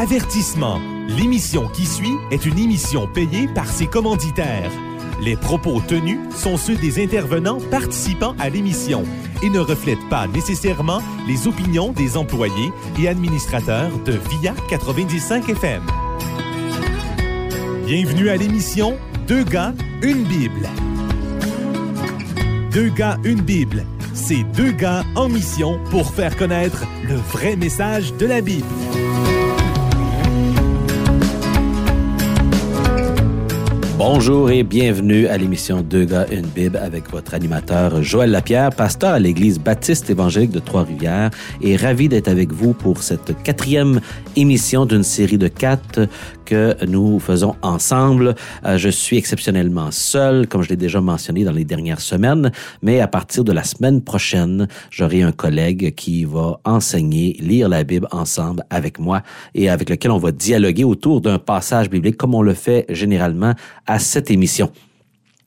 Avertissement. L'émission qui suit est une émission payée par ses commanditaires. Les propos tenus sont ceux des intervenants participant à l'émission et ne reflètent pas nécessairement les opinions des employés et administrateurs de VIA 95 FM. Bienvenue à l'émission Deux gars, une Bible. Deux gars, une Bible. C'est deux gars en mission pour faire connaître le vrai message de la Bible. Bonjour et bienvenue à l'émission Deux gars, une Bible avec votre animateur Joël Lapierre, pasteur à l'Église baptiste évangélique de Trois-Rivières et ravi d'être avec vous pour cette quatrième émission d'une série de quatre que nous faisons ensemble. Euh, je suis exceptionnellement seul, comme je l'ai déjà mentionné dans les dernières semaines, mais à partir de la semaine prochaine, j'aurai un collègue qui va enseigner, lire la Bible ensemble avec moi et avec lequel on va dialoguer autour d'un passage biblique comme on le fait généralement à cette émission.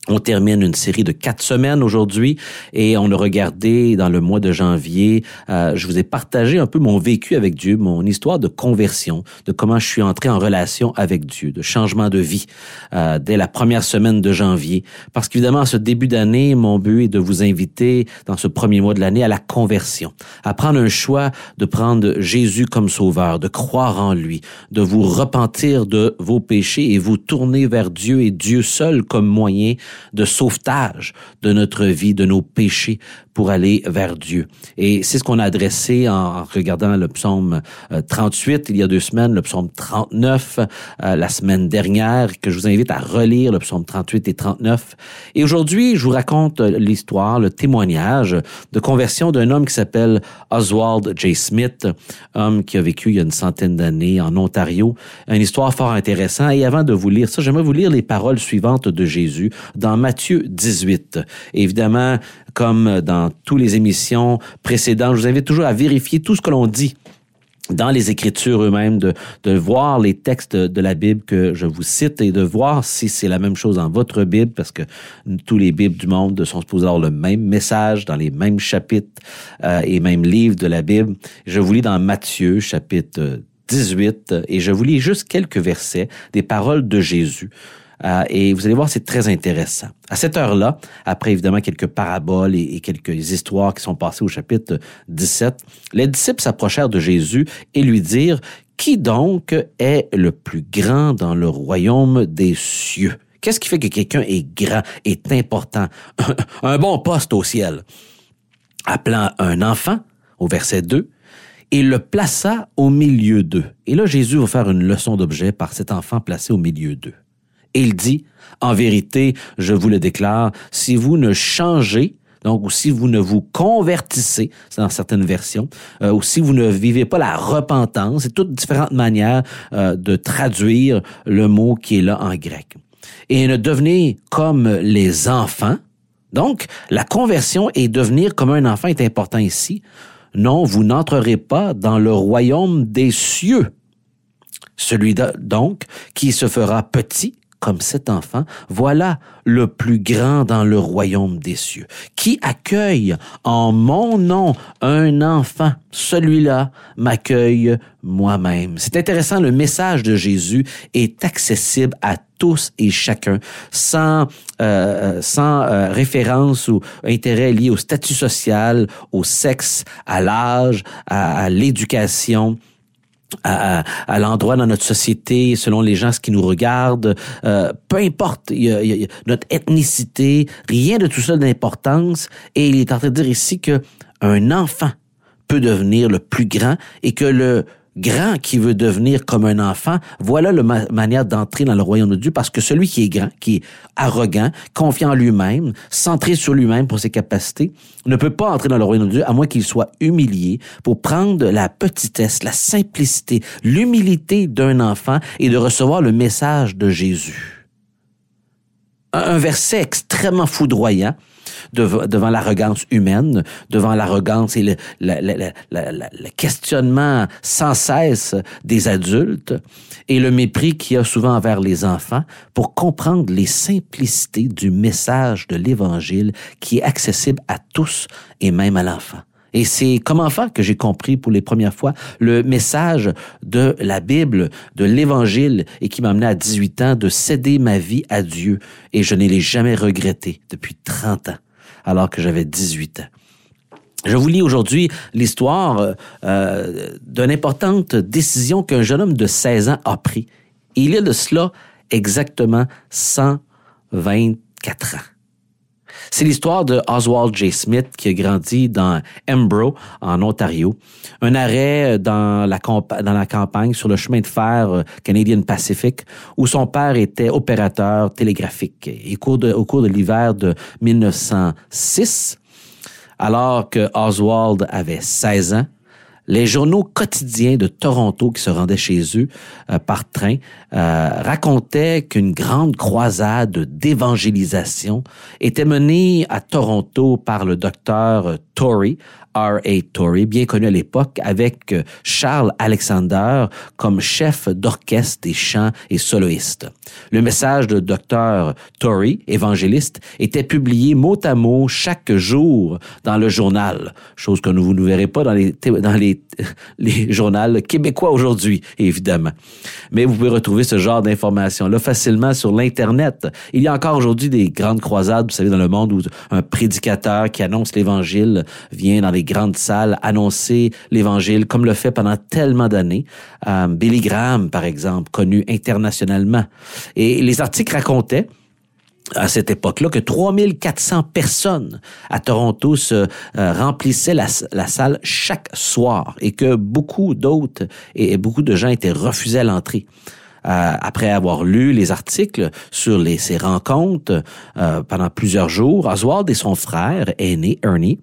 On termine une série de quatre semaines aujourd'hui et on a regardé dans le mois de janvier, euh, je vous ai partagé un peu mon vécu avec Dieu, mon histoire de conversion, de comment je suis entré en relation avec Dieu, de changement de vie euh, dès la première semaine de janvier. Parce qu'évidemment, à ce début d'année, mon but est de vous inviter dans ce premier mois de l'année à la conversion, à prendre un choix de prendre Jésus comme sauveur, de croire en lui, de vous repentir de vos péchés et vous tourner vers Dieu et Dieu seul comme moyen de sauvetage de notre vie, de nos péchés pour aller vers Dieu. Et c'est ce qu'on a adressé en regardant le psaume 38 euh, il y a deux semaines, le psaume 39 euh, la semaine dernière, que je vous invite à relire le psaume 38 et 39. Et aujourd'hui, je vous raconte euh, l'histoire, le témoignage de conversion d'un homme qui s'appelle Oswald J. Smith, homme qui a vécu il y a une centaine d'années en Ontario. Une histoire fort intéressante. Et avant de vous lire ça, j'aimerais vous lire les paroles suivantes de Jésus dans Matthieu 18. évidemment, comme dans toutes les émissions précédentes, je vous invite toujours à vérifier tout ce que l'on dit dans les Écritures eux-mêmes, de, voir les textes de la Bible que je vous cite et de voir si c'est la même chose dans votre Bible, parce que tous les Bibles du monde sont supposés avoir le même message dans les mêmes chapitres euh, et mêmes livres de la Bible. Je vous lis dans Matthieu, chapitre 18, et je vous lis juste quelques versets des paroles de Jésus. Euh, et vous allez voir, c'est très intéressant. À cette heure-là, après évidemment quelques paraboles et, quelques histoires qui sont passées au chapitre 17, les disciples s'approchèrent de Jésus et lui dirent, Qui donc est le plus grand dans le royaume des cieux? Qu'est-ce qui fait que quelqu'un est grand, est important, un bon poste au ciel? Appelant un enfant, au verset 2, et le plaça au milieu d'eux. Et là, Jésus va faire une leçon d'objet par cet enfant placé au milieu d'eux. Il dit, en vérité, je vous le déclare, si vous ne changez, donc, ou si vous ne vous convertissez, c'est dans certaines versions, euh, ou si vous ne vivez pas la repentance, c'est toutes différentes manières euh, de traduire le mot qui est là en grec. Et ne devenez comme les enfants. Donc, la conversion et devenir comme un enfant est important ici. Non, vous n'entrerez pas dans le royaume des cieux. Celui donc qui se fera petit comme cet enfant, voilà le plus grand dans le royaume des cieux. Qui accueille en mon nom un enfant, celui-là m'accueille moi-même. C'est intéressant, le message de Jésus est accessible à tous et chacun, sans, euh, sans euh, référence ou intérêt lié au statut social, au sexe, à l'âge, à l'éducation à, à, l'endroit dans notre société, selon les gens, ce qui nous regardent, euh, peu importe notre ethnicité, rien de tout ça d'importance. Et il est en train de dire ici que un enfant peut devenir le plus grand et que le grand qui veut devenir comme un enfant, voilà la manière d'entrer dans le royaume de Dieu, parce que celui qui est grand, qui est arrogant, confiant en lui-même, centré sur lui-même pour ses capacités, ne peut pas entrer dans le royaume de Dieu à moins qu'il soit humilié pour prendre la petitesse, la simplicité, l'humilité d'un enfant et de recevoir le message de Jésus. Un verset extrêmement foudroyant devant l'arrogance humaine, devant l'arrogance et le, le, questionnement sans cesse des adultes et le mépris qu'il y a souvent envers les enfants pour comprendre les simplicités du message de l'Évangile qui est accessible à tous et même à l'enfant. Et c'est comme enfant que j'ai compris pour les premières fois le message de la Bible, de l'Évangile, et qui m'a amené à 18 ans de céder ma vie à Dieu. Et je ne l'ai jamais regretté depuis 30 ans, alors que j'avais 18 ans. Je vous lis aujourd'hui l'histoire euh, d'une importante décision qu'un jeune homme de 16 ans a pris. il y a de cela exactement 124 ans. C'est l'histoire de Oswald J. Smith qui a grandi dans Embro, en Ontario. Un arrêt dans la, dans la campagne sur le chemin de fer euh, Canadian Pacific où son père était opérateur télégraphique. Et au cours de l'hiver de 1906, alors que Oswald avait 16 ans, les journaux quotidiens de Toronto qui se rendaient chez eux euh, par train euh, racontaient qu'une grande croisade d'évangélisation était menée à Toronto par le docteur Tory, R.A. Torrey, bien connu à l'époque, avec euh, Charles Alexander comme chef d'orchestre des chants et soloistes. Le message de Dr. Torrey, évangéliste, était publié mot à mot chaque jour dans le journal, chose que vous ne verrez pas dans les, dans les, les journaux québécois aujourd'hui, évidemment. Mais vous pouvez retrouver ce genre d'informations-là facilement sur l'Internet. Il y a encore aujourd'hui des grandes croisades, vous savez, dans le monde où un prédicateur qui annonce l'Évangile vient dans les grandes salles annoncer l'Évangile, comme le fait pendant tellement d'années. Euh, Billy Graham, par exemple, connu internationalement. Et les articles racontaient à cette époque-là que 3400 personnes à Toronto se euh, remplissaient la, salle chaque soir et que beaucoup d'autres et, beaucoup de gens étaient refusés à l'entrée. Euh, après avoir lu les articles sur les, ces rencontres euh, pendant plusieurs jours, Oswald et son frère aîné, Ernie,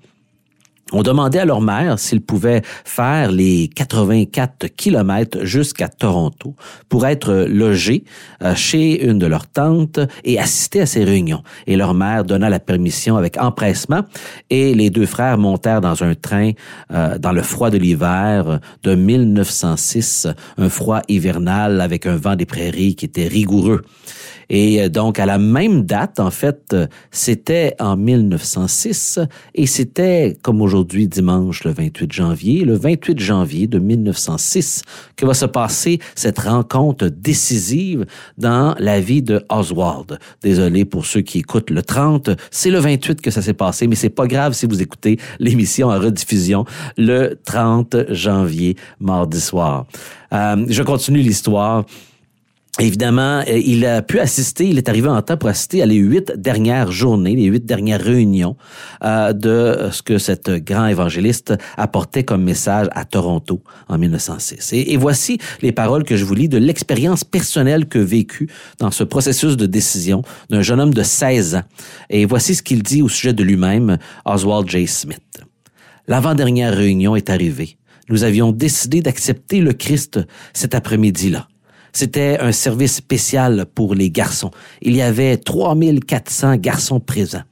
on demandait à leur mère s'ils pouvaient faire les 84 kilomètres jusqu'à Toronto pour être logés euh, chez une de leurs tantes et assister à ces réunions. Et leur mère donna la permission avec empressement et les deux frères montèrent dans un train euh, dans le froid de l'hiver de 1906, un froid hivernal avec un vent des prairies qui était rigoureux. Et euh, donc, à la même date, en fait, c'était en 1906 et c'était, comme aujourd'hui, dimanche, le 28 janvier, le 28 janvier de 1906, que va se passer cette rencontre décisive dans la vie de Oswald. Désolé pour ceux qui écoutent le 30, c'est le 28 que ça s'est passé, mais c'est pas grave si vous écoutez l'émission en rediffusion le 30 janvier, mardi soir. Euh, je continue l'histoire. Évidemment, euh, il a pu assister, il est arrivé en temps pour assister à les huit dernières journées, les huit dernières réunions euh, de ce que cet grand évangéliste apportait comme message à Toronto en 1906. Et, et voici les paroles que je vous lis de l'expérience personnelle que vécu dans ce processus de décision d'un jeune homme de 16 ans. Et voici ce qu'il dit au sujet de lui-même, Oswald J. Smith. L'avant-dernière réunion est arrivée. Nous avions décidé d'accepter le Christ cet après-midi-là. C'était un service spécial pour les garçons. Il y avait 3400 garçons présents.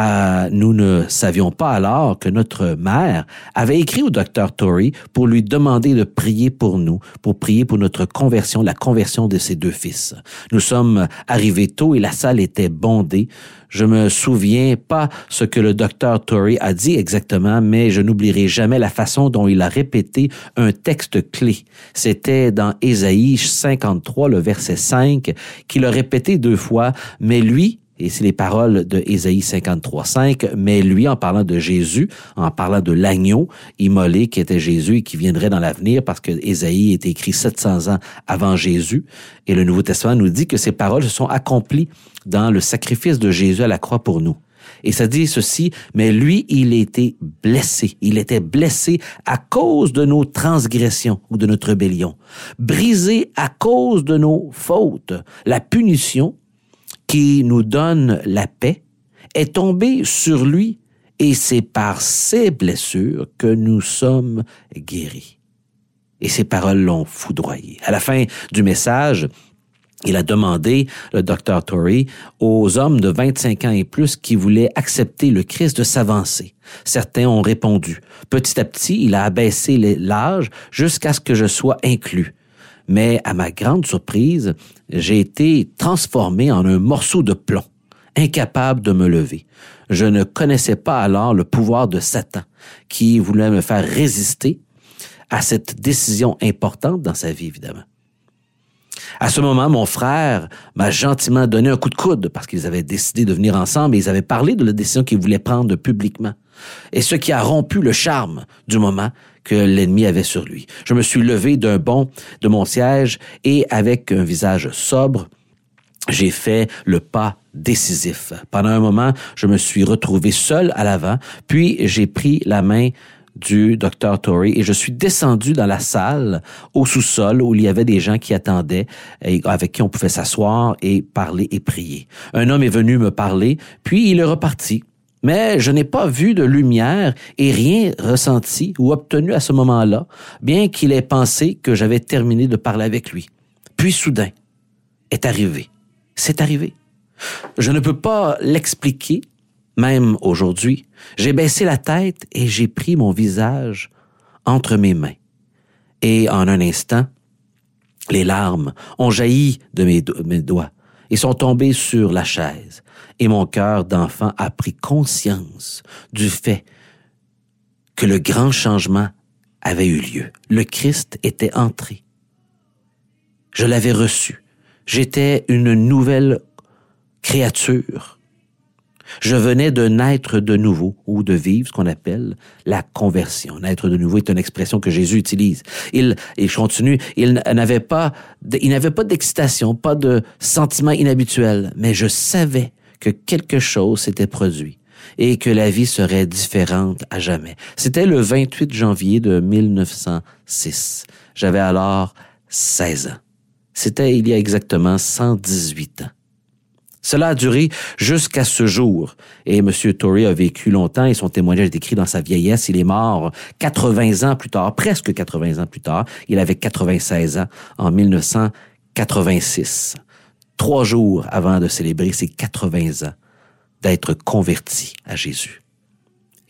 Euh, nous ne savions pas alors que notre mère avait écrit au docteur Tory pour lui demander de prier pour nous, pour prier pour notre conversion, la conversion de ses deux fils. Nous sommes arrivés tôt et la salle était bondée. Je me souviens pas ce que le docteur Tory a dit exactement, mais je n'oublierai jamais la façon dont il a répété un texte clé. C'était dans Ésaïe 53, le verset 5, qu'il a répété deux fois, mais lui, et c'est les paroles de Ésaïe 53.5, mais lui, en parlant de Jésus, en parlant de l'agneau immolé qui était Jésus et qui viendrait dans l'avenir, parce que Ésaïe est écrit 700 ans avant Jésus, et le Nouveau Testament nous dit que ces paroles se sont accomplies dans le sacrifice de Jésus à la croix pour nous. Et ça dit ceci, mais lui, il était blessé. Il était blessé à cause de nos transgressions ou de notre rébellion, brisé à cause de nos fautes. La punition qui nous donne la paix est tombé sur lui et c'est par ses blessures que nous sommes guéris. Et ces paroles l'ont foudroyé. À la fin du message, il a demandé, le docteur Tory, aux hommes de 25 ans et plus qui voulaient accepter le Christ de s'avancer. Certains ont répondu. Petit à petit, il a abaissé l'âge jusqu'à ce que je sois inclus. Mais à ma grande surprise, j'ai été transformé en un morceau de plomb. incapable de me lever. Je ne connaissais pas alors le pouvoir de Satan qui voulait me faire résister à cette décision importante dans sa vie, évidemment. À ce moment, mon frère m'a gentiment donné un coup de coude parce qu'ils avaient décidé de venir ensemble et ils avaient parlé de la décision qu'ils voulaient prendre publiquement. Et ce qui a rompu le charme du moment que l'ennemi avait sur lui. Je me suis levé d'un bond de mon siège et avec un visage sobre, j'ai fait le pas décisif. Pendant un moment, je me suis retrouvé seul à l'avant, puis j'ai pris la main du docteur Tory et je suis descendu dans la salle au sous-sol où il y avait des gens qui attendaient et avec qui on pouvait s'asseoir et parler et prier. Un homme est venu me parler, puis il est reparti. Mais je n'ai pas vu de lumière et rien ressenti ou obtenu à ce moment-là, bien qu'il ait pensé que j'avais terminé de parler avec lui. Puis soudain, est arrivé. C'est arrivé. Je ne peux pas l'expliquer, même aujourd'hui. J'ai baissé la tête et j'ai pris mon visage entre mes mains. Et en un instant, les larmes ont jailli de mes, doigts et sont tombées sur la chaise. Et mon cœur d'enfant a pris conscience du fait que le grand changement avait eu lieu. Le Christ était entré. Je l'avais reçu. J'étais une nouvelle créature. Je venais de naître de nouveau ou de vivre ce qu'on appelle la conversion. Naître de nouveau est une expression que Jésus utilise. Il, il continue, il n'avait pas, il n'avait pas d'excitation, pas de sentiment inhabituel, mais je savais que quelque chose s'était produit et que la vie serait différente à jamais. C'était le 28 janvier de 1906. J'avais alors 16 ans. C'était il y a exactement 118 ans. Cela a duré jusqu'à ce jour. Et M. Torrey a vécu longtemps et son témoignage est écrit dans sa vieillesse. Il est mort 80 ans plus tard, presque 80 ans plus tard. Il avait 96 ans en 1986. Trois jours avant de célébrer ses 80 ans d'être converti à Jésus.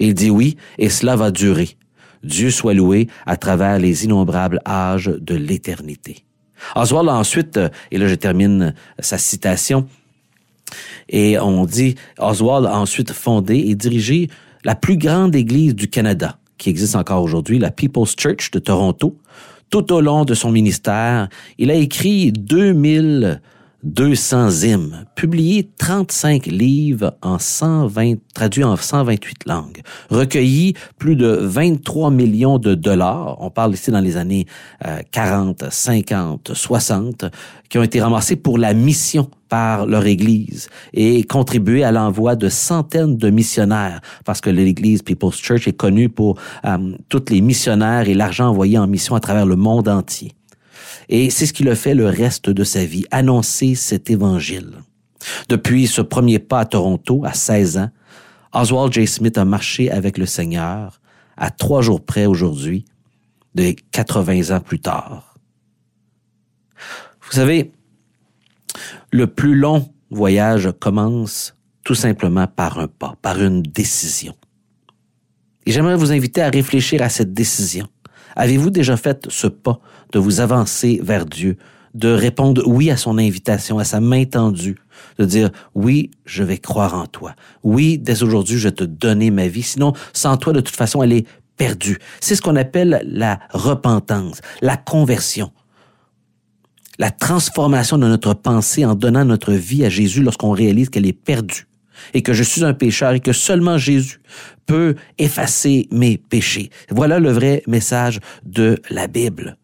Il dit oui, et cela va durer. Dieu soit loué à travers les innombrables âges de l'éternité. Oswald ensuite, et là je termine sa citation, et on dit, Oswald a ensuite fondé et dirigé la plus grande église du Canada, qui existe encore aujourd'hui, la People's Church de Toronto. Tout au long de son ministère, il a écrit 2000 200 hymnes, publié 35 livres en 120, traduits en 128 langues, recueilli plus de 23 millions de dollars, on parle ici dans les années 40, 50, 60, qui ont été ramassés pour la mission par leur Église et contribué à l'envoi de centaines de missionnaires, parce que l'Église People's Church est connue pour euh, tous les missionnaires et l'argent envoyé en mission à travers le monde entier. Et c'est ce qu'il a fait le reste de sa vie, annoncer cet évangile. Depuis ce premier pas à Toronto, à 16 ans, Oswald J. Smith a marché avec le Seigneur à trois jours près aujourd'hui, de 80 ans plus tard. Vous savez, le plus long voyage commence tout simplement par un pas, par une décision. Et j'aimerais vous inviter à réfléchir à cette décision. Avez-vous déjà fait ce pas de vous avancer vers Dieu, de répondre oui à son invitation, à sa main tendue, de dire oui, je vais croire en toi. Oui, dès aujourd'hui, je vais te donner ma vie. Sinon, sans toi, de toute façon, elle est perdue. C'est ce qu'on appelle la repentance, la conversion. La transformation de notre pensée en donnant notre vie à Jésus lorsqu'on réalise qu'elle est perdue et que je suis un pécheur et que seulement Jésus peut effacer mes péchés. Voilà le vrai message de la Bible.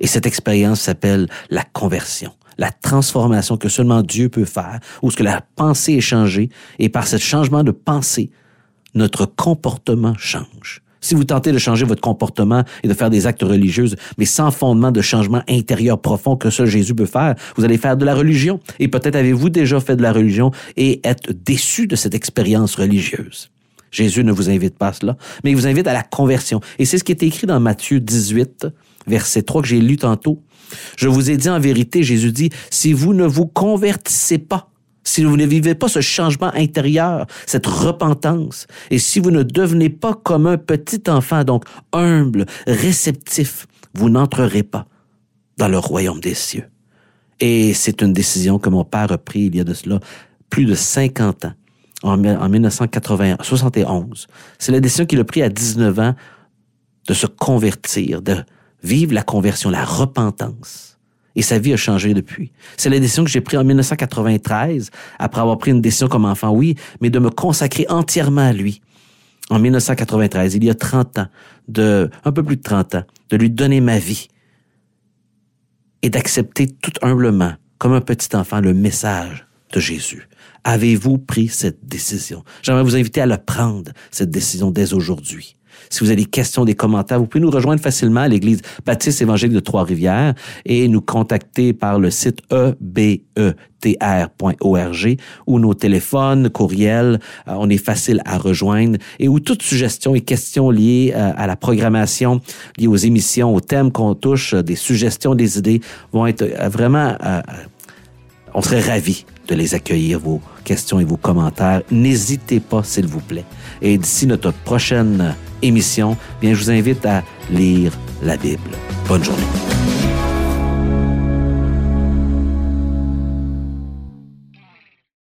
Et cette expérience s'appelle la conversion, la transformation que seulement Dieu peut faire, où ce que la pensée est changée, et par ce changement de pensée, notre comportement change. Si vous tentez de changer votre comportement et de faire des actes religieux, mais sans fondement de changement intérieur profond que seul Jésus peut faire, vous allez faire de la religion. Et peut-être avez-vous déjà fait de la religion et être déçu de cette expérience religieuse. Jésus ne vous invite pas à cela, mais il vous invite à la conversion. Et c'est ce qui est écrit dans Matthieu 18, verset 3 que j'ai lu tantôt. Je vous ai dit en vérité, Jésus dit, si vous ne vous convertissez pas, si vous ne vivez pas ce changement intérieur, cette repentance, et si vous ne devenez pas comme un petit enfant, donc humble, réceptif, vous n'entrerez pas dans le royaume des cieux. Et c'est une décision que mon père a prise il y a de cela plus de 50 ans, en, en 1971. C'est la décision qu'il a prise à 19 ans de se convertir, de vivre la conversion, la repentance. Et sa vie a changé depuis. C'est la décision que j'ai prise en 1993, après avoir pris une décision comme enfant, oui, mais de me consacrer entièrement à lui. En 1993, il y a 30 ans, de, un peu plus de 30 ans, de lui donner ma vie et d'accepter tout humblement, comme un petit enfant, le message de Jésus. Avez-vous pris cette décision? J'aimerais vous inviter à le prendre, cette décision, dès aujourd'hui. Si vous avez des questions, des commentaires, vous pouvez nous rejoindre facilement à l'Église baptiste évangélique de Trois-Rivières et nous contacter par le site ebetr.org ou nos téléphones, courriels. Euh, on est facile à rejoindre et où toute suggestion et questions liées euh, à la programmation, liées aux émissions, aux thèmes qu'on touche, des suggestions, des idées vont être euh, vraiment on serait ravis de les accueillir, vos questions et vos commentaires. N'hésitez pas, s'il vous plaît. Et d'ici notre prochaine émission, bien, je vous invite à lire la Bible. Bonne journée.